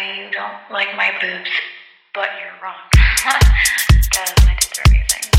sorry you don't like my boobs, but you're wrong. Because my tits are amazing.